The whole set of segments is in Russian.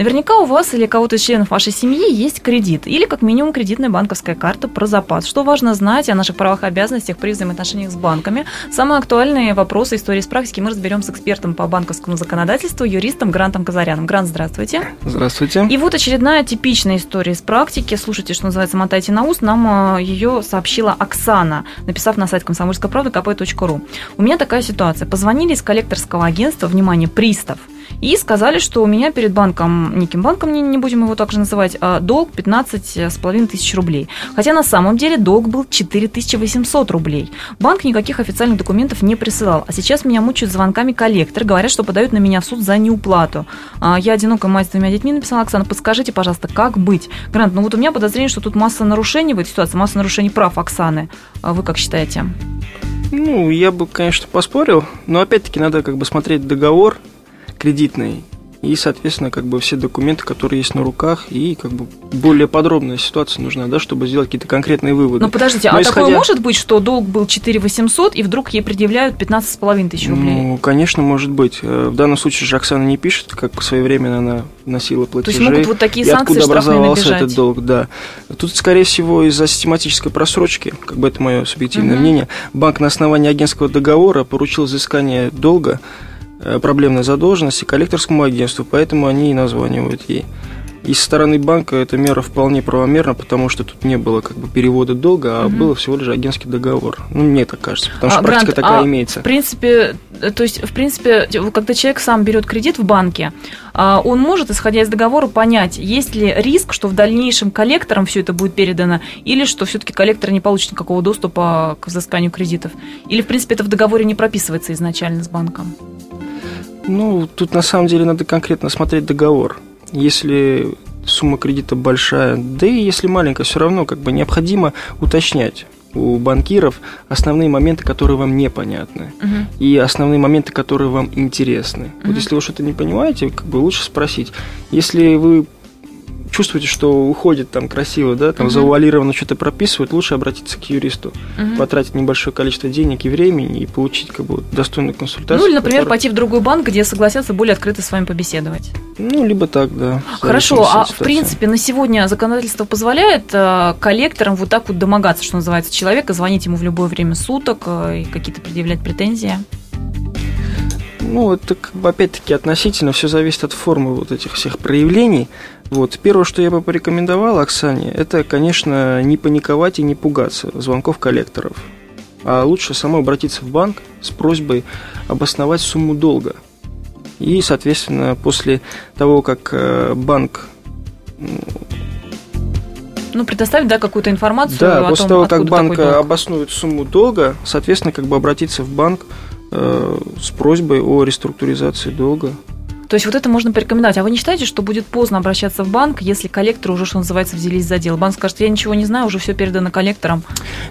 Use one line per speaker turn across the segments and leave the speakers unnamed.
Наверняка у вас или кого-то из членов вашей семьи есть кредит или как минимум кредитная банковская карта про запас. Что важно знать о наших правах и обязанностях при взаимоотношениях с банками? Самые актуальные вопросы истории с практики мы разберем с экспертом по банковскому законодательству, юристом Грантом Казаряном. Грант, здравствуйте.
Здравствуйте.
И вот очередная типичная история из практики. Слушайте, что называется, мотайте на ус. Нам э, ее сообщила Оксана, написав на сайт комсомольской правды kp.ru. У меня такая ситуация. Позвонили из коллекторского агентства, внимание, пристав – и сказали, что у меня перед банком, неким банком, не, не будем его также называть, а долг 15,5 тысяч рублей. Хотя на самом деле долг был 4800 рублей. Банк никаких официальных документов не присылал. А сейчас меня мучают звонками коллектор, говорят, что подают на меня в суд за неуплату. А я одинокая мать с двумя детьми написала, Оксана, подскажите, пожалуйста, как быть? Грант, ну вот у меня подозрение, что тут масса нарушений в этой ситуации, масса нарушений прав Оксаны. А вы как считаете?
Ну, я бы, конечно, поспорил, но опять-таки надо как бы смотреть договор, кредитной и, соответственно, как бы все документы, которые есть на руках, и как бы более подробная ситуация нужна, да, чтобы сделать какие-то конкретные выводы.
Ну, подождите,
Но
а
исходя...
такое может быть, что долг был 4 800, и вдруг ей предъявляют 15,5 тысяч рублей?
Ну, конечно, может быть. Э, в данном случае же Оксана не пишет, как своевременно она носила платежи.
То есть могут вот такие
и
санкции
откуда образовался
набежать.
этот долг, да. Тут, скорее всего, из-за систематической просрочки, как бы это мое субъективное
Мгм.
мнение, банк на основании агентского договора поручил взыскание долга проблемной задолженности коллекторскому агентству, поэтому они и названивают ей. И со стороны банка эта мера вполне правомерна, потому что тут не было как бы перевода долга, а
Мгм.
было всего лишь агентский договор. Ну, мне так кажется, потому что
А,
практика
Грант,
такая
а
имеется.
В принципе, э, то есть, в принципе, когда человек сам берет кредит в банке, а, он может, исходя из договора, понять, есть ли риск, что в дальнейшем коллекторам все это будет передано, или что все-таки коллектор не получит никакого доступа к взысканию кредитов. Или, в принципе, это в договоре не прописывается изначально с банком.
Ну, тут на самом деле надо конкретно смотреть договор. Если сумма кредита большая, да и если маленькая, все равно как бы необходимо уточнять у банкиров основные моменты, которые вам непонятны,
Мгм.
и основные моменты, которые вам интересны.
Мгм.
Вот если вы что-то не понимаете, как бы лучше спросить. Если вы чувствуете, что уходит там красиво, да, там
Мгм.
завуалированно что-то прописывают, лучше обратиться к юристу,
Мгм.
потратить небольшое количество денег и времени и получить как бы достойную консультацию.
Ну или, например,
которая-
пойти в другой банк, где согласятся более открыто с вами побеседовать.
Ну, либо так, да.
Хорошо, а
от
в
ситуации.
принципе на сегодня законодательство позволяет э, коллекторам вот так вот домогаться, что называется, человека, звонить ему в любое время суток э, и какие-то предъявлять претензии?
Ну, это как бы опять-таки относительно, все зависит от формы вот этих всех проявлений. Вот. Первое, что я бы порекомендовал Оксане, это, конечно, не паниковать и не пугаться звонков коллекторов. А лучше самой обратиться в банк с просьбой обосновать сумму долга. И, соответственно, после того, как э, банк
Ну, предоставить, да, какую-то информацию
Да,
о
после
том,
того, как банк обоснует сумму долга, соответственно, как бы обратиться в банк э, с просьбой о реструктуризации долга.
То есть вот это можно порекомендовать. А вы не считаете, что будет поздно обращаться в банк, если коллекторы уже, что называется, взялись за дело? Банк скажет, я ничего не знаю, уже все передано коллекторам.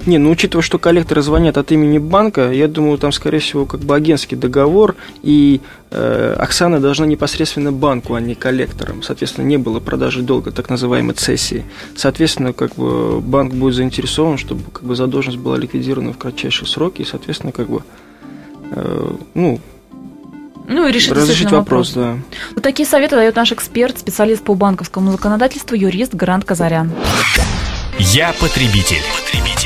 Не, ну учитывая, что коллекторы звонят от имени банка, я думаю, там, скорее всего, как бы агентский договор, и э, Оксана должна непосредственно банку, а не коллекторам. Соответственно, не было продажи долга, так называемой цессии. Соответственно, как бы банк будет заинтересован, чтобы как бы задолженность была ликвидирована в кратчайшие сроки, и, соответственно, как бы э, ну,
Ну и решить,
разрешить
действительно
вопрос, да.
Вот такие советы дает наш эксперт, специалист по банковскому законодательству, юрист Грант Казарян.
Я потребитель. потребитель.